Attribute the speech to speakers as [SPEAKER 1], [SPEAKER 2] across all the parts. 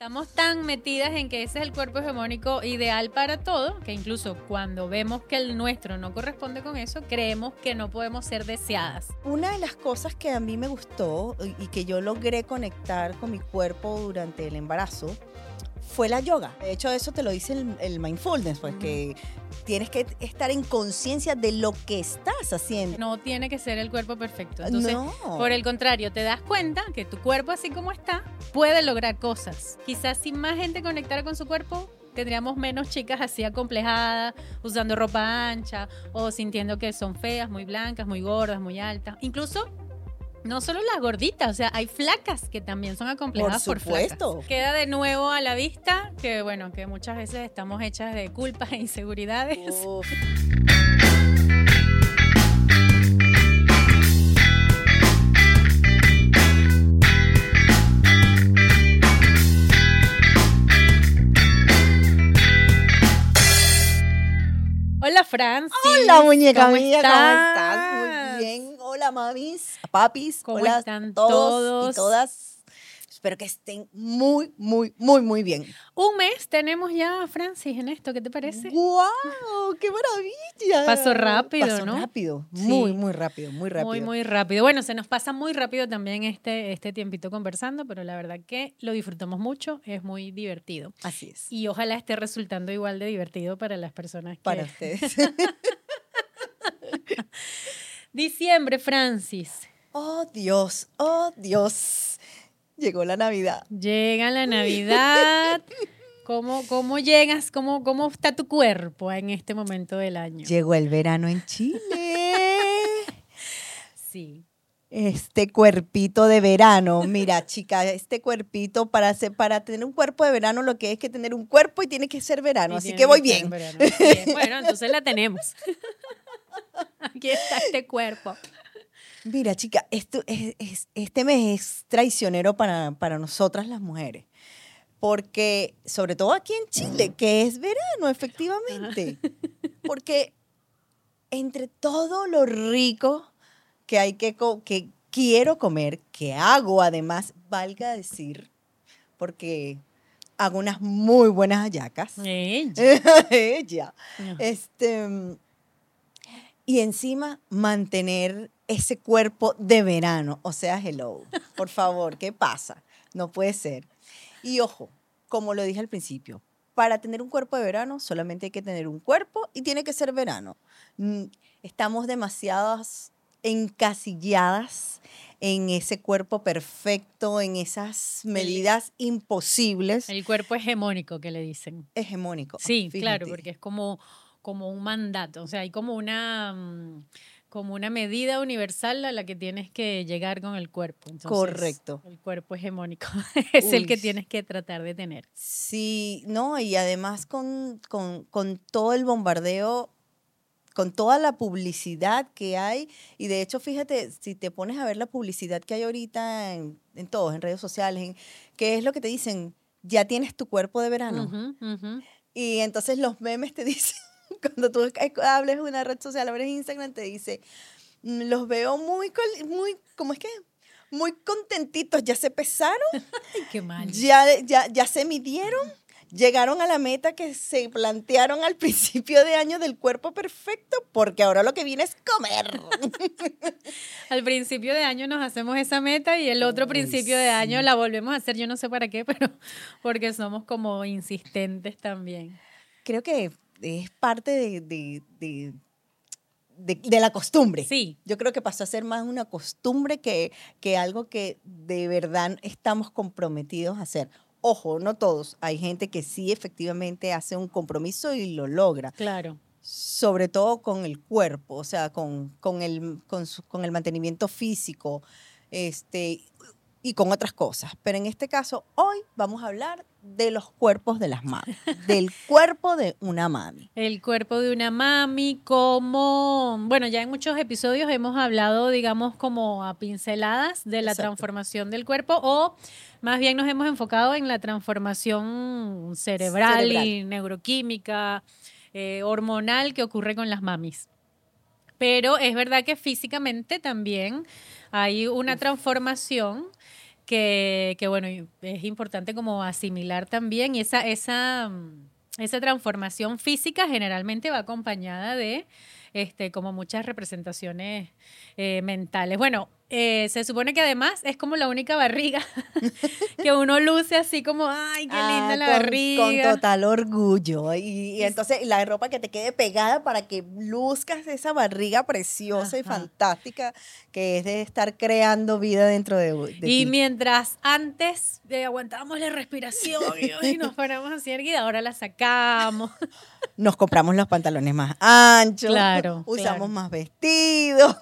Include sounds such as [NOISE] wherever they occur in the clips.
[SPEAKER 1] Estamos tan metidas en que ese es el cuerpo hegemónico ideal para todo, que incluso cuando vemos que el nuestro no corresponde con eso, creemos que no podemos ser deseadas.
[SPEAKER 2] Una de las cosas que a mí me gustó y que yo logré conectar con mi cuerpo durante el embarazo fue la yoga. De hecho, eso te lo dice el, mindfulness, pues que tienes que estar en conciencia de lo que estás haciendo.
[SPEAKER 1] No tiene que ser el cuerpo perfecto. Entonces, por el contrario, te das cuenta que tu cuerpo así como está puede lograr cosas. Quizás si más gente conectara con su cuerpo, tendríamos menos chicas así acomplejadas, usando ropa ancha o sintiendo que son feas, muy blancas, muy gordas, muy altas. Incluso no solo las gorditas, o sea, hay flacas que también son acomplejadas por, supuesto. Queda de nuevo a la vista que, bueno, que muchas veces estamos hechas de culpas e inseguridades. Hola, Francis.
[SPEAKER 2] Hola, muñeca mía, ¿cómo estás? Muy bien. Hola, mamis, papis.
[SPEAKER 1] ¿Cómo
[SPEAKER 2] hola
[SPEAKER 1] están todos,
[SPEAKER 2] y todas. Espero que estén muy, muy, muy, muy bien.
[SPEAKER 1] Un mes tenemos ya, Francis, en esto, ¿qué te parece?
[SPEAKER 2] ¡Wow! ¡Qué maravilla!
[SPEAKER 1] Pasó rápido,
[SPEAKER 2] Pasó
[SPEAKER 1] ¿no?
[SPEAKER 2] rápido, muy, muy rápido, muy rápido.
[SPEAKER 1] Muy, muy rápido. Bueno, se nos pasa muy rápido también este, este tiempito conversando, pero la verdad que lo disfrutamos mucho, es muy divertido.
[SPEAKER 2] Así es.
[SPEAKER 1] Y ojalá esté resultando igual de divertido para las personas que...
[SPEAKER 2] Para [LAUGHS] ustedes. [LAUGHS]
[SPEAKER 1] Diciembre, Francis.
[SPEAKER 2] Oh, Dios, oh, Dios. Llegó la Navidad.
[SPEAKER 1] Llega la [LAUGHS] Navidad. ¿Cómo, cómo llegas? Cómo, ¿Cómo está tu cuerpo en este momento del año?
[SPEAKER 2] Llegó el verano en Chile.
[SPEAKER 1] sí.
[SPEAKER 2] Este cuerpito de verano, mira chica, este cuerpito para, para tener un cuerpo de verano lo que es que tener un cuerpo y tiene que ser verano, así que voy bien.
[SPEAKER 1] Bueno, entonces la tenemos. [LAUGHS] [LAUGHS] Aquí está este cuerpo.
[SPEAKER 2] Mira, chica, esto es, este mes es traicionero para, para nosotras las mujeres. Porque, sobre todo aquí en Chile, que es verano, efectivamente. Porque entre todo lo rico que hay que, que quiero comer, que hago además, valga decir, porque hago unas muy buenas hallacas.
[SPEAKER 1] Ella. [LAUGHS]
[SPEAKER 2] Ella. Este, y encima mantener ese cuerpo de verano. O sea, hello. Por favor, ¿qué pasa? No puede ser. Y ojo, como lo dije al principio, para tener un cuerpo de verano solamente hay que tener un cuerpo y tiene que ser verano. Mm, estamos demasiadas encasilladas en ese cuerpo perfecto, en esas medidas imposibles.
[SPEAKER 1] El cuerpo hegemónico que le dicen.
[SPEAKER 2] Hegemónico.
[SPEAKER 1] Sí, claro, porque es como como un mandato, o sea, hay como una, mm, como una medida universal a la que tienes que llegar con el cuerpo.
[SPEAKER 2] Correcto.
[SPEAKER 1] El cuerpo hegemónico [LAUGHS] es el que tienes que tratar de tener.
[SPEAKER 2] Sí, no, y además con, con, con todo el bombardeo con toda la publicidad que hay. Y de hecho, fíjate, si te pones a ver la publicidad que hay ahorita en, en todos, en redes sociales, en, ¿qué es lo que te dicen? Ya tienes tu cuerpo de verano. Y entonces los memes te [LAUGHS] dicen, [LAUGHS] cuando tú hables una red social, abres Instagram, te dice, mm, los veo muy, muy, ¿cómo es que? Muy contentitos, ya se pesaron. [LAUGHS]
[SPEAKER 1] Ay, qué mal.
[SPEAKER 2] Ya, ya, ya se midieron. Llegaron a la meta que se plantearon al [LAUGHS] principio de año del cuerpo perfecto, porque ahora lo que viene es comer.
[SPEAKER 1] al principio de año nos hacemos esa meta y el otro principio de año la volvemos a hacer, yo no sé para qué, pero porque somos como insistentes también.
[SPEAKER 2] Creo que es parte de, de, de, la costumbre.
[SPEAKER 1] Sí.
[SPEAKER 2] Yo creo que pasó a ser más una costumbre que, que algo que de verdad estamos comprometidos a hacer. Ojo, no todos. Hay gente que sí efectivamente hace un compromiso y lo logra.
[SPEAKER 1] Claro.
[SPEAKER 2] Sobre todo con el cuerpo, o sea, con, con, el, con, con el mantenimiento físico. Este, y con otras cosas. Pero en este caso, hoy vamos a hablar de los cuerpos de las mamis, del [LAUGHS] cuerpo de una mami.
[SPEAKER 1] El cuerpo de una mami, como, bueno, ya en muchos episodios hemos hablado, digamos, como a pinceladas de la transformación del cuerpo o más bien nos hemos enfocado en la transformación cerebral, y neuroquímica, eh, hormonal que ocurre con las mamis. Pero es verdad que físicamente también hay una transformación que, bueno, es importante como asimilar también y esa, esa, mm, esa transformación física generalmente va acompañada de este, como muchas representaciones eh, mentales. Bueno, eh, se supone que además es como la única barriga [LAUGHS] que uno luce así como, ay, qué linda ah, la barriga.
[SPEAKER 2] Con total orgullo. Y, entonces la ropa que te quede pegada para que luzcas esa barriga preciosa y fantástica que es de estar creando vida dentro de, de
[SPEAKER 1] Y mientras antes de aguantábamos la respiración [LAUGHS] y, nos paramos así erguida, ahora la sacamos.
[SPEAKER 2] Nos compramos los pantalones más anchos. Claro. Usamos más vestidos.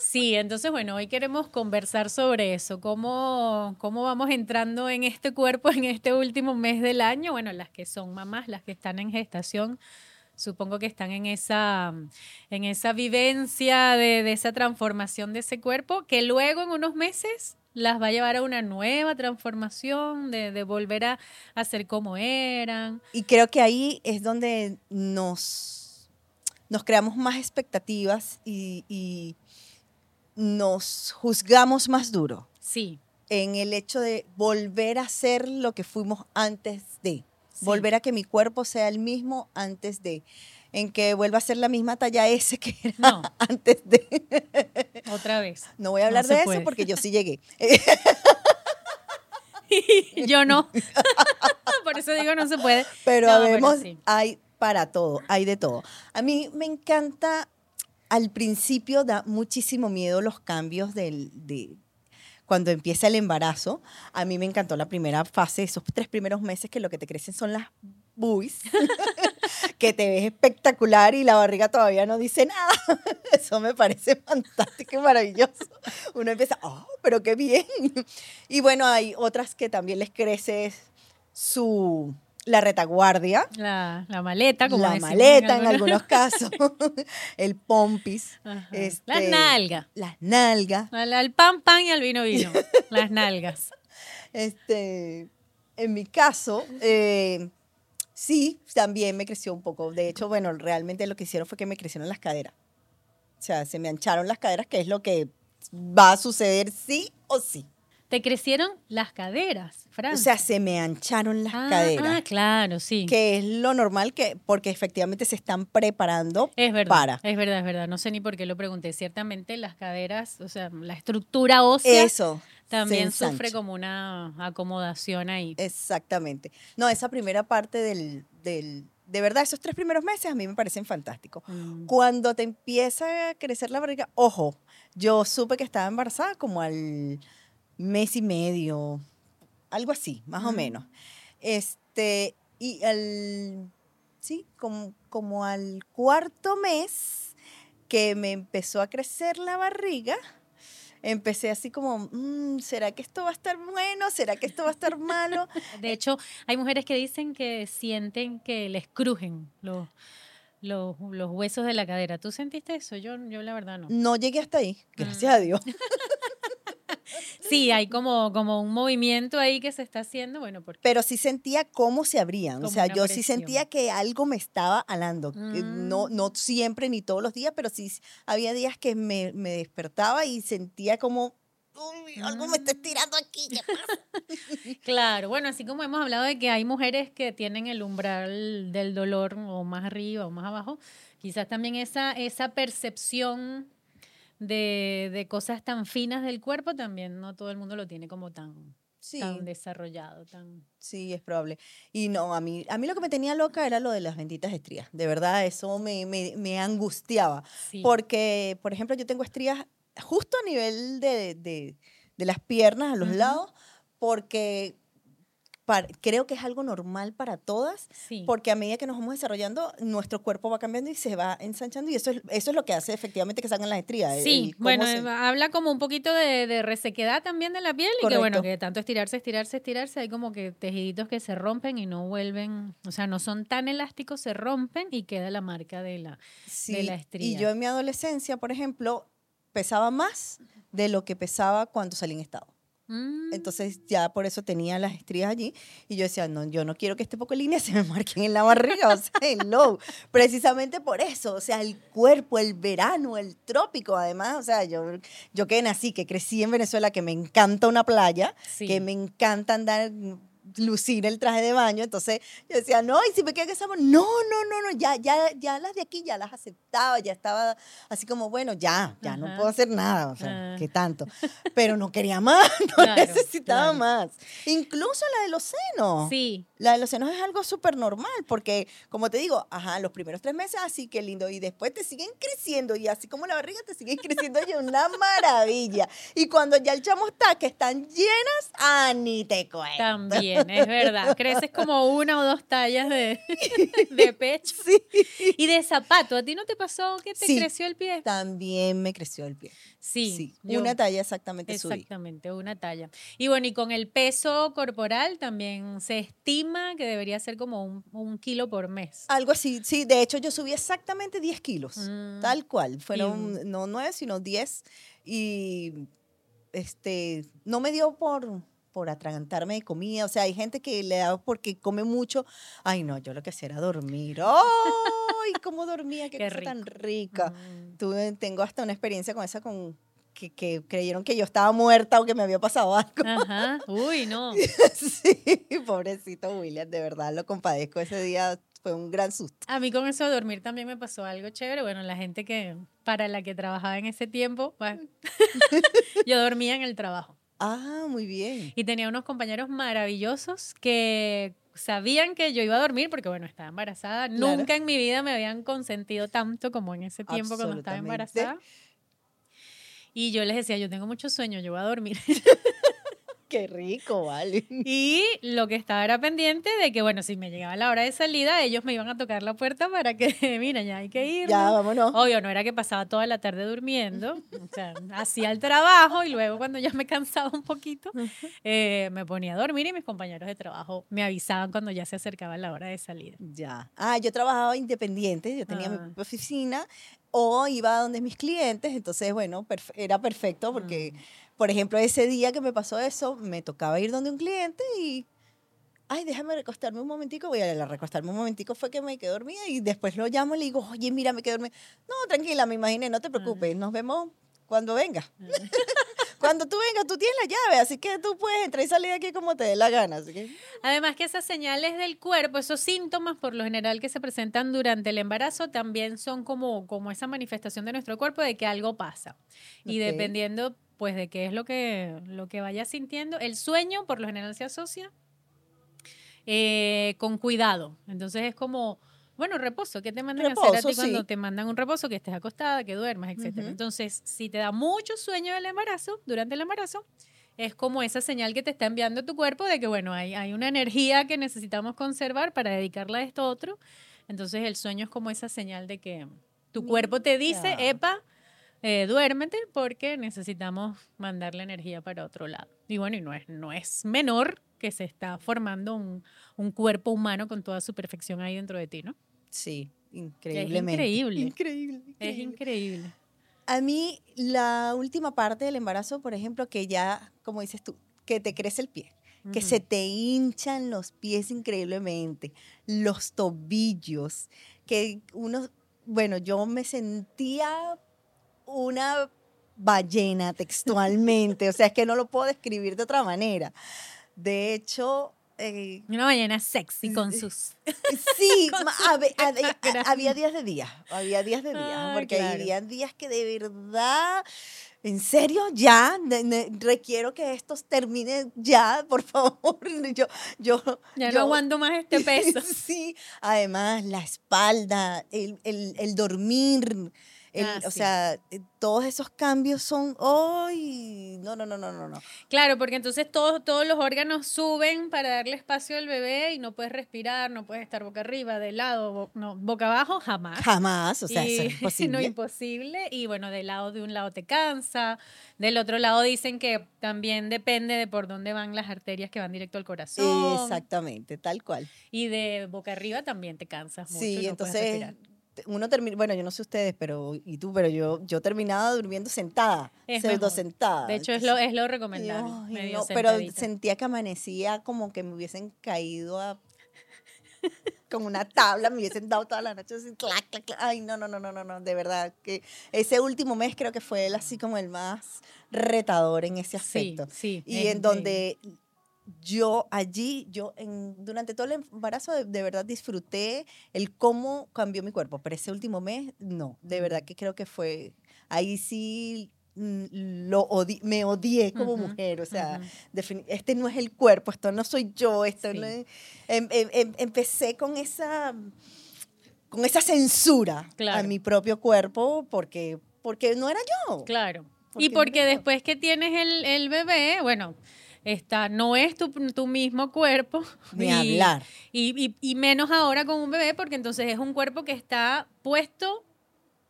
[SPEAKER 1] Sí, entonces bueno, hoy queremos conversar sobre eso, cómo, cómo vamos entrando en este cuerpo en este último mes del año. Bueno, las que son mamás, las que están en gestación, supongo que están en esa, en esa vivencia de, esa transformación de ese cuerpo, que luego en unos meses las va a llevar a una nueva transformación, de, volver a, a, ser como eran.
[SPEAKER 2] Y creo que ahí es donde nos, nos creamos más expectativas y nos juzgamos más duro.
[SPEAKER 1] Sí.
[SPEAKER 2] En el hecho de volver a ser lo que fuimos antes de. Volver a que mi cuerpo sea el mismo antes de. En que vuelva a ser la misma talla S que era [LAUGHS] antes de.
[SPEAKER 1] Otra vez.
[SPEAKER 2] No voy a hablar de eso porque yo sí llegué. [LAUGHS]
[SPEAKER 1] yo no. [LAUGHS] Por eso digo no se puede.
[SPEAKER 2] Pero hay para todo, hay de todo. A mí me encanta al principio da muchísimo miedo los cambios del, de cuando empieza el embarazo. A mí me encantó la primera fase, esos tres primeros meses que lo que te crecen son las buis, [LAUGHS] que te ves espectacular y la barriga todavía no dice nada. [LAUGHS] Eso me parece fantástico y maravilloso. Uno empieza, oh, pero qué bien. Y bueno, hay otras que también les crece su la retaguardia.
[SPEAKER 1] La, maleta, como
[SPEAKER 2] La maleta en algunos, [LAUGHS] casos. [LAUGHS] el pompis. Este,
[SPEAKER 1] las nalgas.
[SPEAKER 2] Las nalgas.
[SPEAKER 1] Al, pan, pan y al vino, vino. [LAUGHS] las nalgas.
[SPEAKER 2] Este, en mi caso, eh, sí, también me creció un poco. De hecho, bueno, realmente lo que hicieron fue que me crecieron las caderas. O sea, se me ancharon las caderas, que es lo que va a suceder sí o sí.
[SPEAKER 1] Te crecieron las caderas, Fran.
[SPEAKER 2] O sea, se me ancharon las ah, caderas.
[SPEAKER 1] Ah, claro, sí.
[SPEAKER 2] Que es lo normal que, porque efectivamente se están preparando
[SPEAKER 1] es verdad, para. Es verdad, es verdad. No sé ni por qué lo pregunté. Ciertamente las caderas, o sea, la estructura ósea.
[SPEAKER 2] Eso.
[SPEAKER 1] También sufre como una acomodación ahí.
[SPEAKER 2] Exactamente. No, esa primera parte del, del de verdad, esos tres primeros meses a mí me parecen fantásticos. Mm. Cuando te empieza a crecer la barriga, ojo, yo supe que estaba embarazada como al mes y medio, algo así, más o menos. Este, y al, sí, como, como al cuarto mes que me empezó a crecer la barriga, empecé así como, mm, ¿será que esto va a estar bueno? ¿Será que esto va a estar malo? [LAUGHS]
[SPEAKER 1] De hecho, hay mujeres que dicen que sienten que les crujen los, los, huesos de la cadera. ¿Tú sentiste eso? Yo, yo la verdad no.
[SPEAKER 2] No llegué hasta ahí, gracias a. Dios. [LAUGHS]
[SPEAKER 1] Sí, hay como, como un movimiento ahí que se está haciendo, bueno, porque...
[SPEAKER 2] Pero sí sentía cómo se abrían, o sea, yo sí sentía que algo me estaba alando, no,
[SPEAKER 1] mm.
[SPEAKER 2] no siempre ni todos los días, pero sí había días que me, despertaba y sentía como, algo me está mm. estirando aquí. [LAUGHS]
[SPEAKER 1] claro, bueno, así como hemos hablado de que hay mujeres que tienen el umbral del dolor o más arriba o más abajo, quizás también esa, esa percepción de, de, cosas tan finas del cuerpo, también no todo el mundo lo tiene como tan, tan desarrollado. Tan...
[SPEAKER 2] Sí, es probable. Y no, a mí, a mí lo que me tenía loca era lo de las benditas estrías. De verdad, eso me, me, me angustiaba. Porque, por ejemplo, yo tengo estrías justo a nivel de, de, de las piernas, a los lados, porque creo que es algo normal para todas, porque a medida que nos vamos desarrollando, nuestro cuerpo va cambiando y se va ensanchando y eso es, eso es lo que hace efectivamente que salgan las estrías.
[SPEAKER 1] Sí, bueno, habla como un poquito de, resequedad también de la piel y que bueno, que tanto estirarse, estirarse, estirarse, hay como que tejiditos que se rompen y no vuelven, o sea, no son tan elásticos, se rompen y queda la marca de la, de la estría.
[SPEAKER 2] Y yo en mi adolescencia, por ejemplo, pesaba más de lo que pesaba cuando salí en estado. Mm. Entonces ya por eso tenía las estrías allí y yo decía, no, yo no quiero que este poco de líneas [LAUGHS] se me marquen en la barriga, o sea, no, precisamente por eso, o sea, el cuerpo, el verano, el trópico, además, o sea, yo, yo que nací, que crecí en Venezuela, que me encanta una playa, que me encanta andar lucir el traje de baño. Entonces yo decía, no, y si me queda que sabor, no, no, no, no, ya, ya, ya las de aquí ya las aceptaba, ya estaba así como, bueno, ya, ya no puedo hacer nada, o sea, ah. qué tanto. Pero no quería más, [LAUGHS] no necesitaba más. Incluso la de los senos.
[SPEAKER 1] Sí.
[SPEAKER 2] La de los senos es algo súper normal, porque como te digo, ajá, los primeros tres meses así que lindo, y después te siguen creciendo, y así como la barriga te siguen creciendo, y una [LAUGHS] maravilla. Y cuando ya el chamo está, que están llenas, ah, ni te cuento.
[SPEAKER 1] También es verdad. Creces como una o dos tallas de, [LAUGHS] de pecho. Y de zapato. ¿A ti no te pasó que te creció el pie?
[SPEAKER 2] También me creció el pie.
[SPEAKER 1] Sí.
[SPEAKER 2] una talla exactamente
[SPEAKER 1] Exactamente, una talla. Y bueno, y con el peso corporal también se estima que debería ser como un, kilo por mes.
[SPEAKER 2] Algo así, sí. De hecho, yo subí exactamente 10 kilos. Mm. Tal cual. Fueron no 9, sino 10. Y este, no me dio por por atragantarme de comida. O sea, hay gente que le da porque come mucho. Ay, no, yo lo que hacía era dormir. ¡Ay, cómo dormía! ¡Qué, cosa tan rica! Mm. Tuve, tengo hasta una experiencia con esa, con que, que, creyeron que yo estaba muerta o que me había pasado [LAUGHS] algo.
[SPEAKER 1] Ajá. Uy, no. [LAUGHS]
[SPEAKER 2] sí, pobrecito William, de verdad lo compadezco. Ese día fue un gran susto.
[SPEAKER 1] A mí con eso de dormir también me pasó algo chévere. Bueno, la gente que para la que trabajaba en ese tiempo, bueno, [LAUGHS] yo dormía en el trabajo.
[SPEAKER 2] Ah, muy bien.
[SPEAKER 1] Y tenía unos compañeros maravillosos que sabían que yo iba a dormir porque, bueno, estaba embarazada. Nunca en mi vida me habían consentido tanto como en ese tiempo cuando estaba embarazada. Y yo les decía, yo tengo mucho sueño, yo voy a dormir. [LAUGHS]
[SPEAKER 2] Qué rico, vale.
[SPEAKER 1] Y lo que estaba era pendiente de que, bueno, si me llegaba la hora de salida, ellos me iban a tocar la puerta para que, [LAUGHS] mira, ya hay que ir.
[SPEAKER 2] Ya, vámonos.
[SPEAKER 1] Obvio, no era que pasaba toda la tarde durmiendo. O sea, hacía el trabajo y luego cuando ya me cansaba un poquito, eh, me ponía a dormir y mis compañeros de trabajo me avisaban cuando ya se acercaba la hora de salida.
[SPEAKER 2] Ya. Ah, yo trabajaba independiente, yo tenía mi ah. oficina o iba a donde mis clientes, entonces, bueno, era perfecto porque... Mm por ejemplo, ese día que me pasó eso, me tocaba ir donde un cliente y, ay, déjame recostarme un momentico, voy a recostarme un momentico, fue que me quedé dormida y después lo llamo y le digo, oye, mira, me quedé dormida. No, tranquila, me imaginé, no te preocupes, nos vemos cuando venga. Cuando tú vengas, tú tienes la llave, así que tú puedes entrar y salir de aquí como te dé la gana. Así que...
[SPEAKER 1] Además que esas señales del cuerpo, esos síntomas por lo general que se presentan durante el embarazo, también son como, como esa manifestación de nuestro cuerpo de que algo pasa. Y dependiendo pues de qué es lo que, lo que vayas sintiendo. El sueño, por lo general, se asocia eh, con cuidado. Entonces es como, bueno, reposo. ¿Qué te mandan a hacer a ti cuando te mandan un reposo? Que estés acostada, que duermas, etc. Entonces, si te da mucho sueño el embarazo, durante el embarazo, es como esa señal que te está enviando tu cuerpo de que, bueno, hay, hay una energía que necesitamos conservar para dedicarla a esto otro. Entonces, el sueño es como esa señal de que tu cuerpo te dice, epa, eh, duérmete porque necesitamos mandar la energía para otro lado. Y bueno, y no es, no es menor que se está formando un, un cuerpo humano con toda su perfección ahí dentro de ti, ¿no?
[SPEAKER 2] Sí, increíblemente.
[SPEAKER 1] Es increíble.
[SPEAKER 2] Increíble.
[SPEAKER 1] Es increíble.
[SPEAKER 2] A mí, la última parte del embarazo, por ejemplo, que ya, como dices tú, que te crece el pie, que se te hinchan los pies increíblemente, los tobillos, que uno, bueno, yo me sentía una ballena textualmente, o sea, es que no lo puedo describir de otra manera. De hecho...
[SPEAKER 1] Eh, una ballena sexy con sus...
[SPEAKER 2] Sí, había días de días, había días de días, porque había días que de verdad... ¿En serio? Ya, requiero que esto termine ya, por favor. [LAUGHS] Yo, yo,
[SPEAKER 1] ya no aguanto más este [LAUGHS] peso.
[SPEAKER 2] Sí, además la espalda, el, el, el dormir, Ah, o sea, eh, todos esos cambios son, ¡ay! no, no, no, no, no, no.
[SPEAKER 1] Claro, porque entonces todos, todos los órganos suben para darle espacio al bebé y no puedes respirar, no puedes estar boca arriba, de lado, no, boca abajo, jamás.
[SPEAKER 2] Jamás, o sea, [LAUGHS] es imposible.
[SPEAKER 1] no, imposible. Y bueno, del lado de un lado te cansa, del otro lado dicen que también depende de por dónde van las arterias que van directo al corazón.
[SPEAKER 2] Exactamente, tal cual.
[SPEAKER 1] Y de boca arriba también te cansas mucho.
[SPEAKER 2] Sí, entonces uno termina, bueno, yo no sé ustedes, pero y tú, pero yo yo terminaba durmiendo sentada, pseudo sentada.
[SPEAKER 1] De hecho es lo es lo recomendable.
[SPEAKER 2] no, pero sentía que amanecía como que me hubiesen caído a con una tabla, me hubiesen dado toda la noche así, clac, clac, clac. Ay, no, no, no, no, no, no, de verdad que ese último mes creo que fue él así como el más retador en ese aspecto.
[SPEAKER 1] Sí,
[SPEAKER 2] sí. Y en donde yo allí, yo en, durante todo el embarazo de, verdad disfruté el cómo cambió mi cuerpo, pero ese último mes, no, de verdad que creo que fue, ahí sí mm, lo me odié como mujer, o sea, este no es el cuerpo, esto no soy yo, esto em, em, em, empecé con esa con esa censura a mi propio cuerpo porque porque no era yo.
[SPEAKER 1] Claro. y porque después que tienes el, el bebé, bueno, Está, no es tu, tu mismo cuerpo. [LAUGHS]
[SPEAKER 2] Ni hablar.
[SPEAKER 1] Y, y, menos ahora con un bebé, porque entonces es un cuerpo que está puesto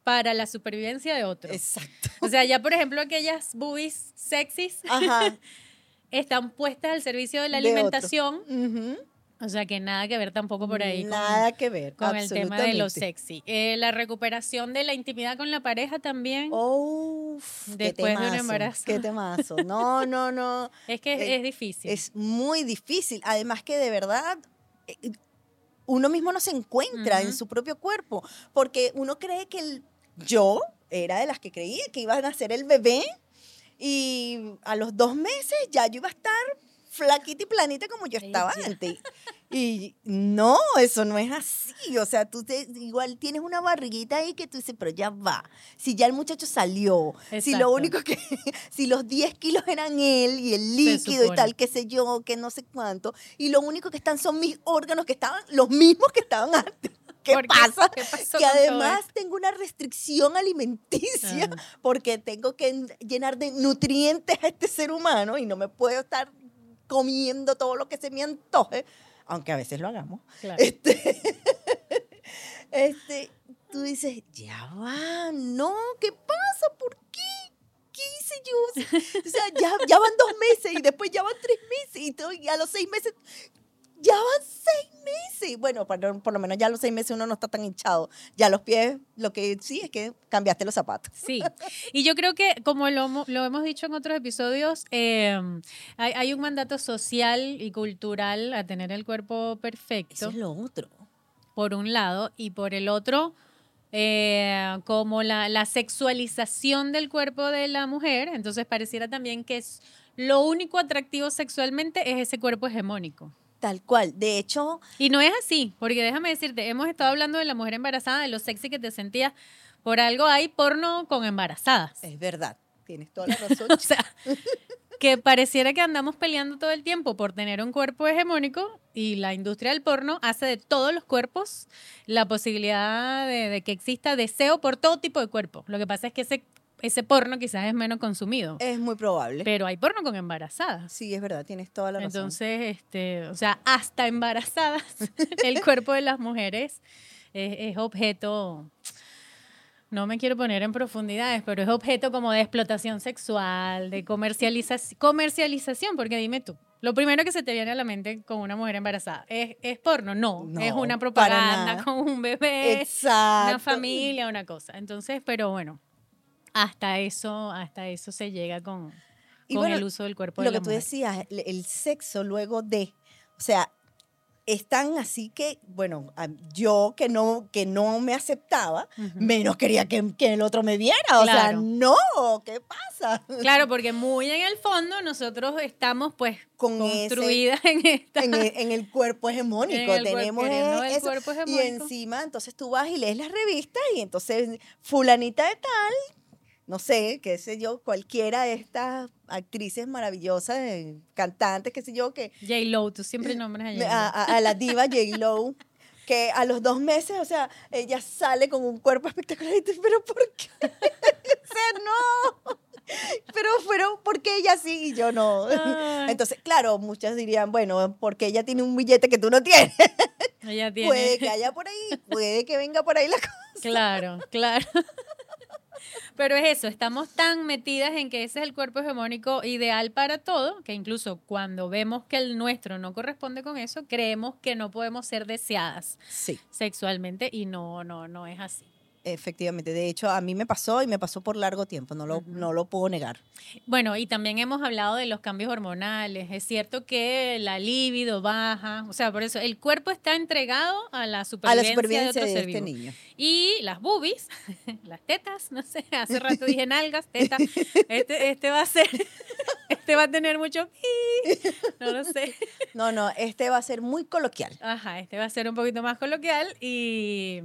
[SPEAKER 1] para la supervivencia de otro.
[SPEAKER 2] Exacto.
[SPEAKER 1] O sea, ya por ejemplo aquellas boobies sexys [LAUGHS] están puestas al servicio de la alimentación. O sea que nada que ver tampoco por ahí.
[SPEAKER 2] Nada que ver.
[SPEAKER 1] Con el tema de lo sexy. Eh, la recuperación de la intimidad con la pareja también.
[SPEAKER 2] Oh, después de un embarazo. Qué temazo. No, no, no. [LAUGHS]
[SPEAKER 1] es que es, eh, difícil.
[SPEAKER 2] Es muy difícil. Además que de verdad eh, uno mismo no se encuentra en su propio cuerpo. Porque uno cree que el, yo era de las que creía que iban a ser el bebé. Y a los dos meses ya yo iba a estar flaquita y planita como yo estaba antes. Y no, eso no es así. O sea, tú te, igual tienes una barriguita ahí que tú dices, pero ya va. Si ya el muchacho salió, si lo único que, [LAUGHS] si los 10 kilos eran él y el líquido y tal, qué sé yo, que no sé cuánto, y lo único que están son mis órganos que estaban los mismos que estaban antes. [LAUGHS] ¿Qué pasa? que además tengo una restricción alimenticia ah. porque tengo que llenar de nutrientes a este ser humano y no me puedo estar comiendo todo lo que se me antoje, aunque a veces lo hagamos. Este, [LAUGHS] este, tú dices, ya va, no, ¿qué pasa? ¿Por qué? ¿Qué hice yo? O sea, ya, ya van dos meses y después ya van tres meses y, y a los seis meses ya van seis meses. Bueno, por, por, lo menos ya a los seis meses uno no está tan hinchado. Ya los pies, lo que sí es que cambiaste los zapatos.
[SPEAKER 1] Sí. Y yo creo que, como lo, lo hemos dicho en otros episodios, em, hay, hay, un mandato social y cultural a tener el cuerpo perfecto.
[SPEAKER 2] Eso es lo otro.
[SPEAKER 1] Por un lado. Y por el otro, eh, como la, la sexualización del cuerpo de la mujer. Entonces pareciera también que es lo único atractivo sexualmente es ese cuerpo hegemónico.
[SPEAKER 2] Tal cual. De hecho.
[SPEAKER 1] Y no es así, porque déjame decirte, hemos estado hablando de la mujer embarazada, de lo sexy que te sentías. Por algo hay porno con embarazadas.
[SPEAKER 2] Es verdad, tienes toda la [LAUGHS] razón.
[SPEAKER 1] o sea, que pareciera que andamos peleando todo el tiempo por tener un cuerpo hegemónico y la industria del porno hace de todos los cuerpos la posibilidad de, de que exista deseo por todo tipo de cuerpo. Lo que pasa es que ese ese porno quizás es menos consumido.
[SPEAKER 2] Es muy probable.
[SPEAKER 1] Pero hay porno con embarazadas.
[SPEAKER 2] Sí, es verdad, tienes toda la
[SPEAKER 1] razón. Entonces, este, o sea, hasta embarazadas, [LAUGHS] el cuerpo de las mujeres es, objeto, no me quiero poner en profundidades, pero es objeto como de explotación sexual, de comercialización, comercialización, porque dime tú, lo primero que se te viene a la mente con una mujer embarazada es, es porno, no, es una propaganda con un bebé, una familia, una cosa. Entonces, pero bueno, hasta eso, hasta eso se llega con, con el uso del cuerpo de
[SPEAKER 2] Lo que tú decías, el sexo luego de, o sea, están así que, bueno, yo que no, que no me aceptaba, menos quería que, el otro me viera. O sea, no, ¿qué pasa?
[SPEAKER 1] Claro, porque muy en el fondo nosotros estamos pues Con construidas en esta...
[SPEAKER 2] En el, cuerpo hegemónico. Tenemos el cuerpo hegemónico. Y encima, entonces tú vas y lees las revistas y entonces fulanita de tal no sé, qué sé yo, cualquiera de estas actrices maravillosas, cantantes, qué sé yo, que...
[SPEAKER 1] J-Lo, tú siempre nombras a
[SPEAKER 2] J-Lo. A, la diva J-Lo, que a los dos meses, o sea, ella sale con un cuerpo [LAUGHS] espectacular y dices, pero ¿por qué? [LAUGHS] o sea, no. Pero, pero, ¿por qué ella sí y yo no? Entonces, claro, muchas dirían, bueno, porque ella tiene un billete que tú no tienes.
[SPEAKER 1] Ella tiene.
[SPEAKER 2] Puede que haya por ahí, puede que venga por ahí la cosa.
[SPEAKER 1] Claro, claro. Pero es eso, estamos tan metidas en que ese es el cuerpo hegemónico ideal para todo, que incluso cuando vemos que el nuestro no corresponde con eso, creemos que no podemos ser deseadas sexualmente y no, no, no es así.
[SPEAKER 2] Efectivamente, de hecho a mí me pasó y me pasó por largo tiempo, no lo, no lo puedo negar.
[SPEAKER 1] Bueno, y también hemos hablado de los cambios hormonales, es cierto que la libido baja, o sea, por eso el cuerpo está entregado a la supervivencia, de, este niño. Y las boobies, [LAUGHS] las tetas, no sé, hace [LAUGHS] rato dije nalgas, tetas, este, este va a ser, [LAUGHS] este va a tener mucho, no lo sé.
[SPEAKER 2] No, no, este va a ser muy coloquial.
[SPEAKER 1] Ajá, este va a ser un poquito más coloquial y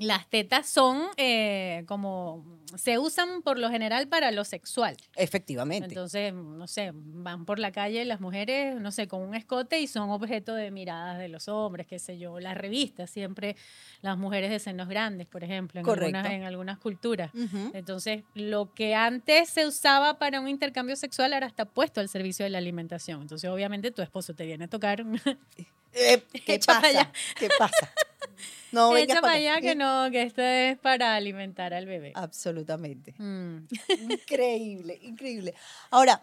[SPEAKER 1] las tetas son eh, como se usan por lo general para lo sexual.
[SPEAKER 2] Efectivamente.
[SPEAKER 1] Entonces, no sé, van por la calle las mujeres, no sé, con un escote y son objeto de miradas de los hombres, qué sé yo. Las revistas siempre, las mujeres de senos grandes, por ejemplo, en, algunas, en algunas culturas. Entonces, lo que antes se usaba para un intercambio sexual ahora está puesto al servicio de la alimentación. Entonces, obviamente, tu esposo te viene a tocar.
[SPEAKER 2] Eh, ¿Qué [LAUGHS] pasa? ¿Qué pasa? [LAUGHS]
[SPEAKER 1] No, Echa para allá que no, que esto es para alimentar al bebé.
[SPEAKER 2] Absolutamente. Mm. Increíble, increíble. Ahora,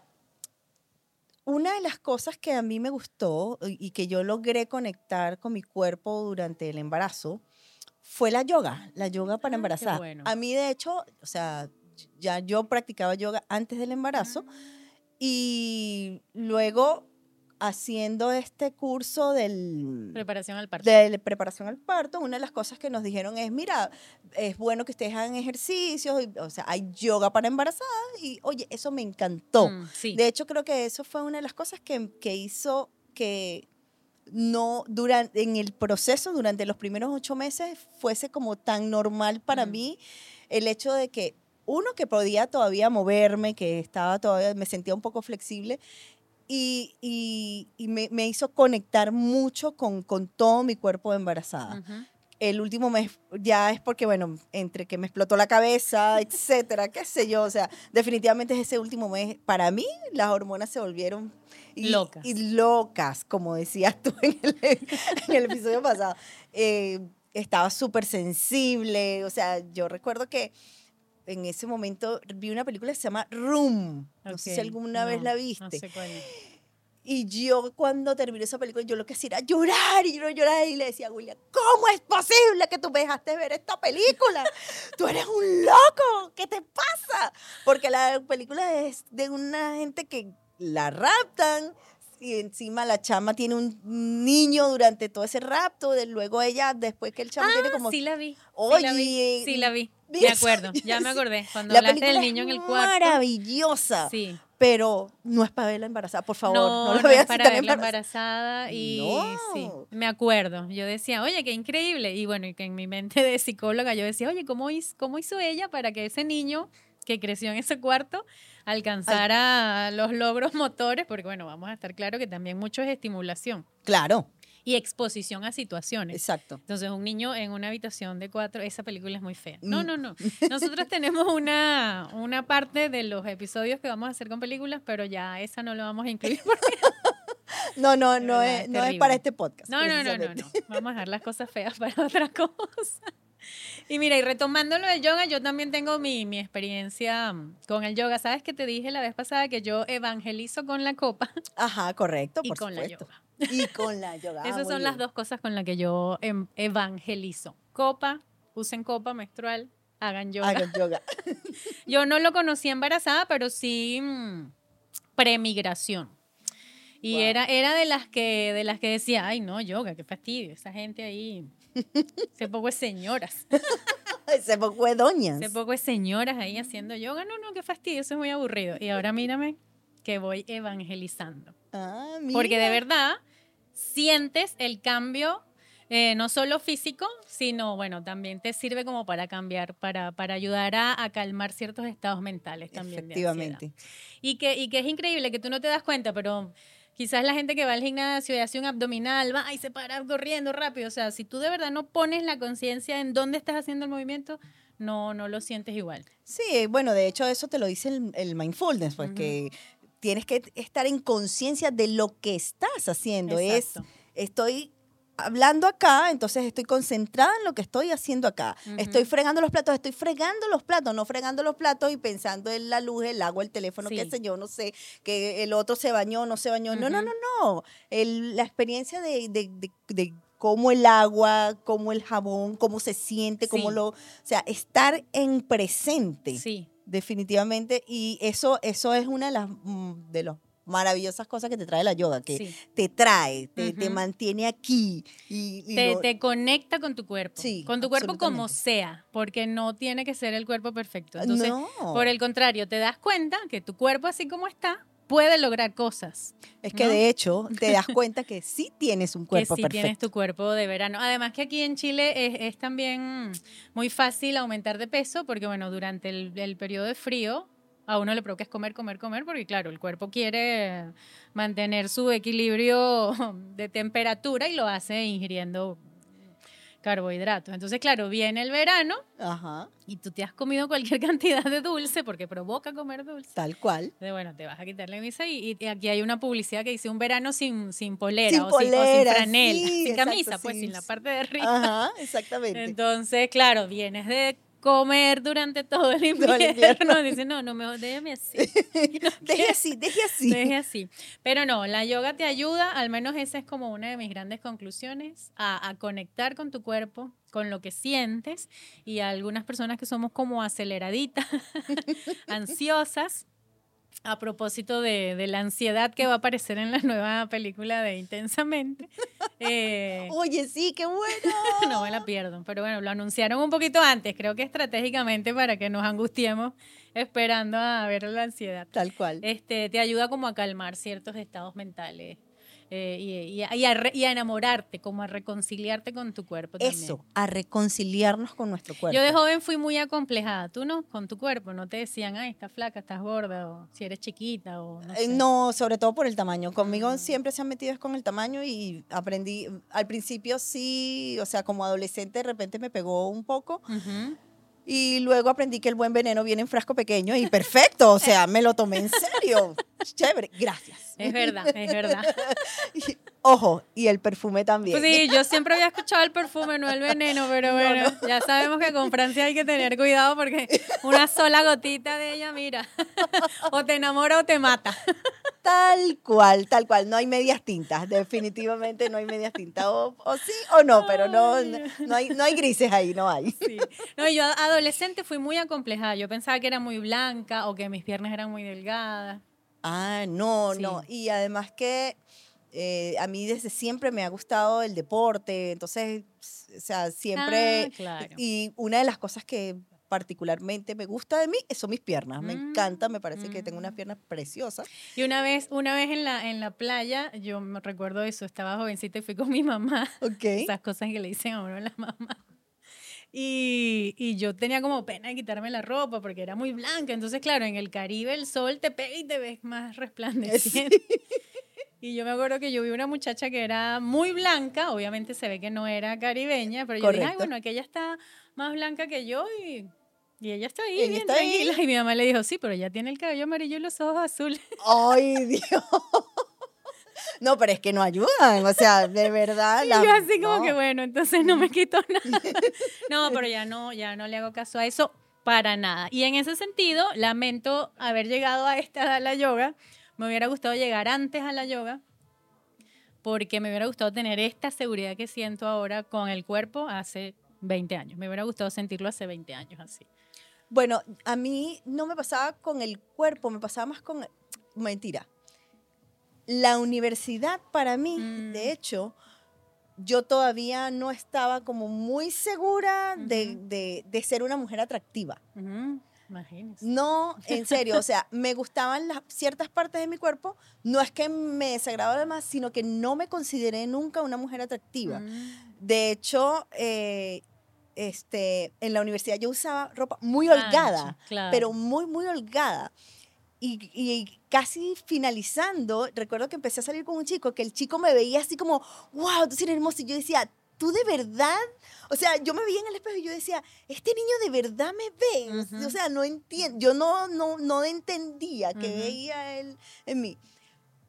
[SPEAKER 2] una de las cosas que a mí me gustó y que yo logré conectar con mi cuerpo durante el embarazo fue la yoga, la yoga para ah, embarazar. A mí, de hecho, o sea, ya yo practicaba yoga antes del embarazo ah. y luego haciendo este curso del
[SPEAKER 1] preparación al parto.
[SPEAKER 2] De preparación al parto, una de las cosas que nos dijeron es, mira, es bueno que ustedes hagan ejercicios, o sea, hay yoga para embarazadas y, oye, eso me encantó. Mm, de hecho, creo que eso fue una de las cosas que, que hizo que no durante en el proceso durante los primeros ocho meses fuese como tan normal para mm. mí el hecho de que uno que podía todavía moverme, que estaba todavía, me sentía un poco flexible y, me, hizo conectar mucho con, todo mi cuerpo de embarazada. El último mes ya es porque, bueno, entre que me explotó la cabeza, etcétera, qué sé yo, o sea, definitivamente es ese último mes. Para mí, las hormonas se volvieron
[SPEAKER 1] locas.
[SPEAKER 2] Y locas, como decías tú en el, episodio pasado. Eh, estaba súper sensible, o sea, yo recuerdo que en ese momento vi una película que se llama Room. No sé si alguna vez la viste. No sé cuál Y yo cuando terminé esa película, yo lo que hacía era llorar y yo llorar y le decía a William, ¿cómo es posible que tú me dejaste ver esta película? Tú eres un loco, ¿qué te pasa? Porque la película es de una gente que la raptan, y encima la chama tiene un niño durante todo ese rapto, de luego ella, después que el chama tiene ah, como...
[SPEAKER 1] sí la vi. Oye, sí la vi. Sí la vi. Me acuerdo, ya me acordé. Cuando la hablaste del niño en el cuarto.
[SPEAKER 2] Maravillosa. Sí. Pero no es para verla embarazada, por favor.
[SPEAKER 1] No, no, no es para verla embarazada. Y sí, me acuerdo. Yo decía, oye, qué increíble. Y bueno, y que en mi mente de psicóloga yo decía, oye, ¿cómo hizo, cómo hizo ella para que ese niño que creció en ese cuarto alcanzara los logros motores? Porque bueno, vamos a estar claro que también mucho es estimulación.
[SPEAKER 2] Claro
[SPEAKER 1] y exposición a situaciones.
[SPEAKER 2] Exacto.
[SPEAKER 1] Entonces, un niño en una habitación de cuatro, esa película es muy fea. No, no, no. Nosotros [LAUGHS] tenemos una, una parte de los episodios que vamos a hacer con películas, pero ya esa no lo vamos a incluir [LAUGHS]
[SPEAKER 2] No, no, no es, no es para este podcast.
[SPEAKER 1] No, no, no, no, no. Vamos a dejar las cosas feas para otra cosa. [LAUGHS] Y mira, y retomando lo del yoga, yo también tengo mi, mi, experiencia mm, con el yoga. ¿Sabes que te dije la vez pasada que yo evangelizo con la copa? [LAUGHS]
[SPEAKER 2] Ajá, correcto,
[SPEAKER 1] y
[SPEAKER 2] por
[SPEAKER 1] con la yoga. [LAUGHS]
[SPEAKER 2] Y con la yoga.
[SPEAKER 1] Esas son las dos cosas con las que yo em, evangelizo. Copa, usen copa menstrual, hagan yoga.
[SPEAKER 2] Hagan yoga.
[SPEAKER 1] yo no lo conocí embarazada, pero sí mm, premigración. Y era, era de las que de las que decía, ay no, yoga, qué fastidio, esa gente ahí. Se poco es señoras. [LAUGHS]
[SPEAKER 2] Se poco es doñas.
[SPEAKER 1] Se poco es señoras ahí haciendo yoga. No, no, qué fastidio, eso es muy aburrido. Y ahora mírame que voy evangelizando. Ah, Porque de verdad sientes el cambio, eh, no solo físico, sino, bueno, también te sirve como para cambiar, para, para ayudar a, calmar ciertos estados mentales también.
[SPEAKER 2] Efectivamente.
[SPEAKER 1] y, que, y que es increíble que tú no te das cuenta, pero quizás la gente que va al gimnasio y hace un abdominal, va y se para corriendo rápido. O sea, si tú de verdad no pones la conciencia en dónde estás haciendo el movimiento, no, no lo sientes igual.
[SPEAKER 2] Sí, bueno, de hecho eso te lo dice el, mindfulness, porque tienes que estar en conciencia de lo que estás haciendo. Es, estoy hablando acá, entonces estoy concentrada en lo que estoy haciendo acá. Estoy fregando los platos, estoy fregando los platos, no fregando los platos y pensando en la luz, el agua, el teléfono, qué sé yo, no sé, que el otro se bañó, no se bañó. No, no, no, no. la experiencia de, de, de, cómo el agua, cómo el jabón, cómo se siente, cómo lo... O sea, estar en presente. Sí. Definitivamente. Y eso, eso es una de las mm, de los maravillosas cosas que te trae la yoga, que te trae, te, mantiene aquí. Y,
[SPEAKER 1] te, conecta con tu cuerpo. con tu cuerpo como sea, porque no tiene que ser el cuerpo perfecto. Entonces, por el contrario, te das cuenta que tu cuerpo así como está, puede lograr cosas.
[SPEAKER 2] Es que de hecho te das [LAUGHS] cuenta que sí tienes un cuerpo
[SPEAKER 1] que
[SPEAKER 2] sí
[SPEAKER 1] tienes tu cuerpo de verano. Además que aquí en Chile es, es también muy fácil aumentar de peso porque bueno, durante el, el periodo de frío a uno le provoca es comer, comer, comer, porque claro, el cuerpo quiere mantener su equilibrio [LAUGHS] de temperatura y lo hace ingiriendo carbohidratos. Entonces, claro, viene el verano y tú te has comido cualquier [LAUGHS] cantidad de dulce porque provoca comer dulce.
[SPEAKER 2] Tal cual.
[SPEAKER 1] De, bueno, te vas a quitar la misa y, aquí hay una publicidad que dice un verano sin, sin polera, o, sin, franela, sin camisa, pues sin la parte de arriba.
[SPEAKER 2] Ajá, exactamente.
[SPEAKER 1] Entonces, claro, vienes de comer durante todo el [LAUGHS] invierno. [LAUGHS] Dice, no, no, mejor déjame así. [LAUGHS]
[SPEAKER 2] deje así, deje así.
[SPEAKER 1] Deje así. Pero no, la yoga te ayuda, al menos esa es como una de mis grandes conclusiones, a, a conectar con tu cuerpo, con lo que sientes y a algunas personas que somos como aceleraditas, ansiosas, a propósito de, la ansiedad que va a aparecer en la nueva película de Intensamente. [LAUGHS]
[SPEAKER 2] Eh, Oye, sí, qué bueno. [LAUGHS]
[SPEAKER 1] no me la pierdo, pero bueno, lo anunciaron un poquito antes, creo que estratégicamente para que nos angustiemos esperando a ver la ansiedad.
[SPEAKER 2] Tal cual.
[SPEAKER 1] Este, te ayuda como a calmar ciertos estados mentales eh, y, y, a, enamorarte, como a reconciliarte con tu cuerpo.
[SPEAKER 2] Eso, a reconciliarnos con nuestro cuerpo.
[SPEAKER 1] Yo de joven fui muy acomplejada, tú no, con tu cuerpo, no te decían, ay, estás flaca, estás gorda, o si eres chiquita, o no,
[SPEAKER 2] eh, no sobre todo por el tamaño. Conmigo mm. siempre se han metido con el tamaño y aprendí, al principio sí, o sea, como adolescente de repente me pegó un poco. Y luego aprendí que el buen veneno viene en frasco pequeño y perfecto, o sea, me lo tomé en serio. [LAUGHS] Chévere, gracias.
[SPEAKER 1] Es verdad, es verdad. [LAUGHS]
[SPEAKER 2] Ojo, y el perfume también.
[SPEAKER 1] Pues sí, yo siempre había escuchado el perfume, no el veneno, pero [LAUGHS] bueno, ya sabemos que con Francia hay que tener cuidado porque una sola gotita de ella, mira, [LAUGHS] o te enamora o te mata.
[SPEAKER 2] Tal cual, tal cual. No hay medias tintas, definitivamente no hay medias tintas. O, sí o no, pero no, no, hay, no hay grises ahí, no hay. Sí.
[SPEAKER 1] No, yo adolescente fui muy acomplejada. Yo pensaba que era muy blanca o que mis piernas eran muy delgadas.
[SPEAKER 2] Ah, no, no. Y además que eh, a mí desde siempre me ha gustado el deporte, entonces, o sea, siempre... Ah, y una de las cosas que particularmente me gusta de mí son mis piernas. Me encanta, me parece que tengo unas mm. piernas preciosas.
[SPEAKER 1] Y una vez, una vez en la, en la playa, yo me recuerdo eso, estaba jovencita y fui con mi mamá. Ok. Esas cosas que le dicen a uno la mamá. Y, y, yo tenía como pena de quitarme la ropa porque era muy blanca. Entonces, claro, en el Caribe el sol te pega y te ves más resplandeciente. [LAUGHS] Y yo me acuerdo que yo vi una muchacha que era muy blanca, obviamente se ve que no era caribeña, pero yo dije, ay, bueno, aquella está más blanca que yo y, y ella está ahí, bien tranquila. Y mi mamá le dijo, sí, pero ella tiene el cabello amarillo y los ojos azules.
[SPEAKER 2] Ay, [LAUGHS] Dios. No, pero es que no ayudan, o sea, de verdad.
[SPEAKER 1] Y yo así como que bueno, entonces no me quito nada. [LAUGHS] No, pero ya no, ya no le hago caso a eso para nada. Y en ese sentido, lamento haber llegado a esta a la yoga. Me hubiera gustado llegar antes a la yoga porque me hubiera gustado tener esta seguridad que siento ahora con el cuerpo hace 20 años. Me hubiera gustado sentirlo hace 20 años así.
[SPEAKER 2] Bueno, a mí no me pasaba con el cuerpo, me pasaba más con... Mentira la universidad para mí, de mm. hecho, yo todavía no estaba como muy segura de, ser una mujer atractiva. No, [LAUGHS] en serio, o sea, me gustaban las ciertas partes de mi cuerpo, no es que me desagradaba más, sino que no me consideré nunca una mujer atractiva. Mm. De hecho, eh, este, en la universidad yo usaba ropa muy holgada, pero muy, muy holgada. Y, casi finalizando, recuerdo que empecé a salir con un chico, que el chico me veía así como, wow, tú eres hermoso. Y yo decía, ¿tú de verdad? O sea, yo me veía en el espejo y yo decía, este niño de verdad me ve. O sea, no entiendo, yo no, no, no entendía que veía él en mí.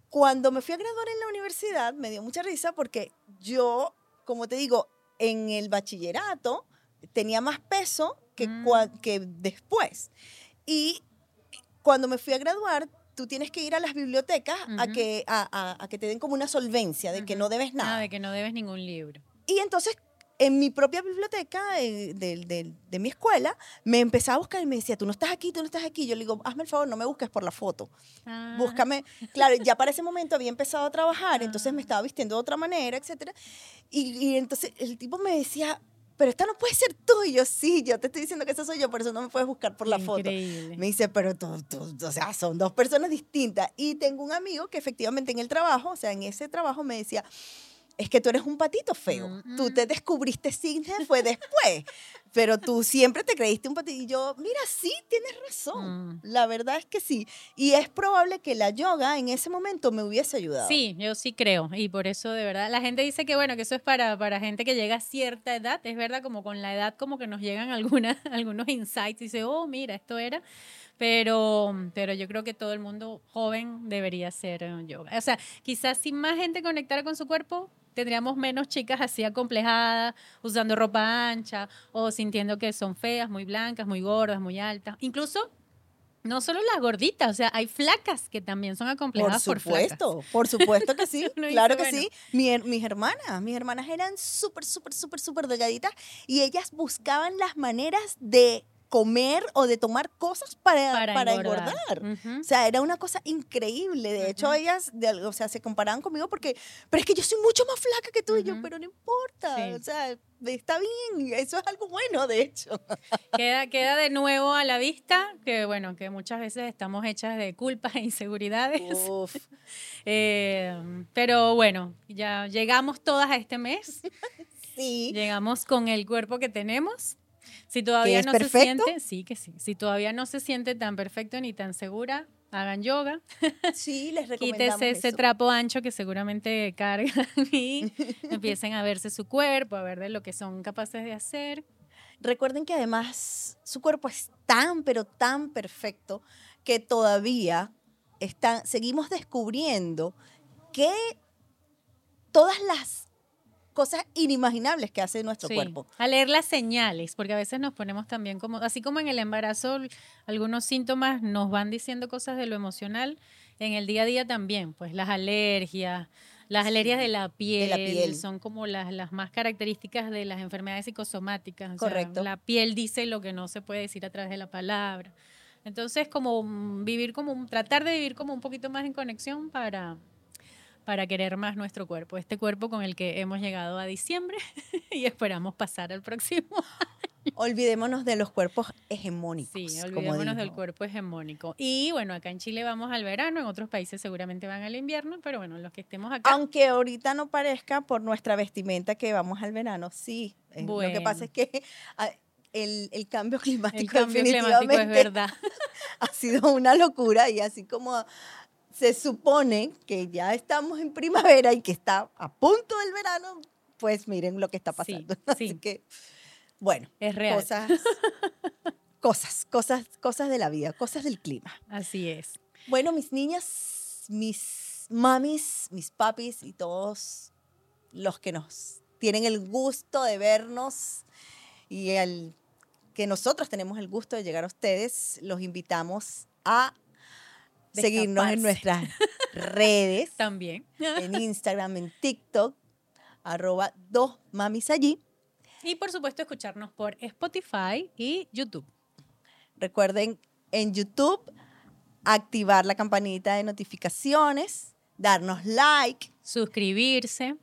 [SPEAKER 2] Cuando me fui a graduar en la universidad, me dio mucha risa porque yo como te digo, en el bachillerato tenía más peso que,
[SPEAKER 1] Mm.
[SPEAKER 2] que después. Y cuando me fui a graduar, tú tienes que ir a las bibliotecas a,
[SPEAKER 1] Ujú.
[SPEAKER 2] que, a, a- a que te den como una solvencia de que
[SPEAKER 1] Ujú.
[SPEAKER 2] no debes nada.
[SPEAKER 1] Ah, de que no debes ningún libro.
[SPEAKER 2] Y entonces, en mi propia biblioteca eh, del- del- de, mi escuela, me empezaba a buscar y me decía, tú no estás aquí, tú no estás aquí. Yo le digo, hazme el favor, no me busques por la foto.
[SPEAKER 1] Ah,
[SPEAKER 2] Búscame. Claro, ya para ese momento había empezado a trabajar, [LAUGHS] entonces me
[SPEAKER 1] Ah.
[SPEAKER 2] estaba vistiendo de otra manera, etcétera. Y, y entonces el tipo me decía, pero esta no puede ser tú. Y yo, sí, yo te estoy diciendo que esa soy yo, por eso no me puedes buscar por la foto. Me dice, pero tú, tú, o sea, son dos personas distintas. Y tengo un amigo que efectivamente en el trabajo, o sea, en ese trabajo me decía, es que tú eres un patito feo.
[SPEAKER 1] Mm,
[SPEAKER 2] Tú
[SPEAKER 1] mm.
[SPEAKER 2] te descubriste signos fue después. pero tú siempre te creíste un patito. Y yo, mira, sí, tienes razón.
[SPEAKER 1] Mm.
[SPEAKER 2] La verdad es que sí. Y es probable que la yoga en ese momento me hubiese ayudado.
[SPEAKER 1] Sí, yo sí creo. Y por eso, de verdad, la gente dice que, bueno, que eso es para, para gente que llega a cierta edad. Es verdad, como con la edad, como que nos llegan algunas, [LAUGHS] algunos insights. Y dice, oh, mira, esto era. Pero, pero yo creo que todo el mundo joven debería hacer eh, yoga. O sea, quizás si más gente conectara con su cuerpo, tendríamos menos chicas así acomplejadas, usando ropa ancha o sintiendo que son feas, muy blancas, muy gordas, muy altas. Incluso, no solo las gorditas, o sea, hay flacas que también son
[SPEAKER 2] Por
[SPEAKER 1] acomplejadas por, flacas.
[SPEAKER 2] supuesto, por supuesto que sí, [LAUGHS] claro que
[SPEAKER 1] bueno.
[SPEAKER 2] sí. Mi mis hermanas, mis hermanas eran súper, súper, súper, súper delgaditas y ellas buscaban las maneras de comer o de tomar cosas para,
[SPEAKER 1] Para,
[SPEAKER 2] para
[SPEAKER 1] engordar.
[SPEAKER 2] O sea, era una cosa increíble. De hecho, ellas, de o sea, se comparaban conmigo porque, pero es que yo soy mucho más flaca que tú. Y yo, pero no importa.
[SPEAKER 1] Sí.
[SPEAKER 2] O sea, está bien. Eso es algo bueno, de hecho. [LAUGHS]
[SPEAKER 1] Queda, queda de nuevo a la vista que, bueno, que muchas veces estamos hechas de culpas e inseguridades.
[SPEAKER 2] Uf. [LAUGHS]
[SPEAKER 1] Eh, pero bueno, ya llegamos todas a este mes. [LAUGHS]
[SPEAKER 2] Sí.
[SPEAKER 1] Llegamos con el cuerpo que tenemos. Si todavía no
[SPEAKER 2] perfecto?
[SPEAKER 1] se siente, sí que sí. Si todavía no se siente tan perfecto ni tan segura, hagan yoga.
[SPEAKER 2] Sí, [LAUGHS] les recomendamos
[SPEAKER 1] Quítese ese trapo ancho que seguramente cargan [LAUGHS] y [LAUGHS] empiecen a verse su cuerpo, a ver de lo que son capaces de hacer.
[SPEAKER 2] Recuerden que además su cuerpo es tan, pero tan perfecto que todavía está, seguimos descubriendo que todas las cosas inimaginables que hace nuestro
[SPEAKER 1] Sí,
[SPEAKER 2] cuerpo.
[SPEAKER 1] A leer las señales, porque a veces nos ponemos también como, así como en el embarazo, algunos síntomas nos van diciendo cosas de lo emocional, en el día a día también, pues las alergias, las alergias de la piel,
[SPEAKER 2] piel.
[SPEAKER 1] son como las, las más características de las enfermedades psicosomáticas. o sea,
[SPEAKER 2] Correcto.
[SPEAKER 1] la piel dice lo que no se puede decir a través de la palabra. Entonces, como vivir como, un- tratar de vivir como un poquito más en conexión para, para querer más nuestro cuerpo, este cuerpo con el que hemos llegado a diciembre [LAUGHS] y esperamos pasar al próximo.
[SPEAKER 2] Olvidémonos de los cuerpos hegemónicos.
[SPEAKER 1] Sí, olvidémonos del cuerpo hegemónico. Y bueno, acá en Chile vamos al verano, en otros países seguramente van al invierno, pero bueno, los que estemos acá.
[SPEAKER 2] Aunque ahorita no parezca por nuestra vestimenta que vamos al verano, sí. Eh, Lo que
[SPEAKER 1] Bueno.
[SPEAKER 2] pasa es que ah, el, el cambio climático
[SPEAKER 1] el cambio climático es
[SPEAKER 2] definitivamente
[SPEAKER 1] verdad. [LAUGHS]
[SPEAKER 2] ha sido una locura y así como se supone que ya estamos en primavera y que está a punto del verano, pues miren lo que está pasando. [LAUGHS]
[SPEAKER 1] sí.
[SPEAKER 2] Así que, bueno,
[SPEAKER 1] Es real.
[SPEAKER 2] cosas, cosas, cosas, cosas de la vida, cosas del clima.
[SPEAKER 1] Así es.
[SPEAKER 2] Bueno, mis niñas, mis mamis, mis papis y todos los que nos tienen el gusto de vernos y el que nosotros tenemos el gusto de llegar a ustedes, los invitamos a seguirnos en nuestras [LAUGHS] redes,
[SPEAKER 1] También.
[SPEAKER 2] en [LAUGHS] Instagram, en TikTok, arroba dos mamis allí.
[SPEAKER 1] Y por supuesto escucharnos por Spotify y YouTube.
[SPEAKER 2] Recuerden en YouTube activar la campanita de notificaciones, darnos like,
[SPEAKER 1] Suscribirse.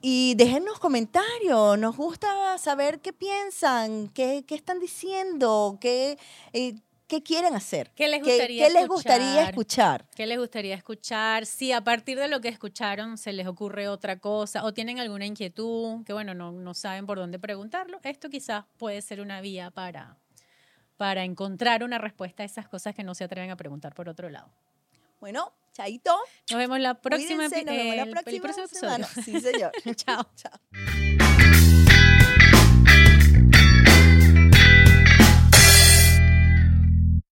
[SPEAKER 2] Y déjennos comentarios, nos gusta saber qué piensan, qué, qué están diciendo, qué, eh, qué quieren hacer.
[SPEAKER 1] ¿Qué les
[SPEAKER 2] ¿Qué-
[SPEAKER 1] gustaría
[SPEAKER 2] qué les gustaría escuchar?
[SPEAKER 1] ¿Qué les gustaría escuchar? Si a partir de lo que escucharon se les ocurre otra cosa o tienen alguna inquietud que, bueno, no, no saben por dónde preguntarlo, esto quizás puede ser una vía para, para encontrar una respuesta a esas cosas que no se atreven a preguntar por otro lado.
[SPEAKER 2] Bueno, chaito.
[SPEAKER 1] Nos vemos la próxima,
[SPEAKER 2] Cuídense, nos vemos la
[SPEAKER 1] el- el
[SPEAKER 2] próxima
[SPEAKER 1] próximo episodio.
[SPEAKER 2] semana. Sí, señor. [LAUGHS]
[SPEAKER 1] Chao.
[SPEAKER 2] Chao.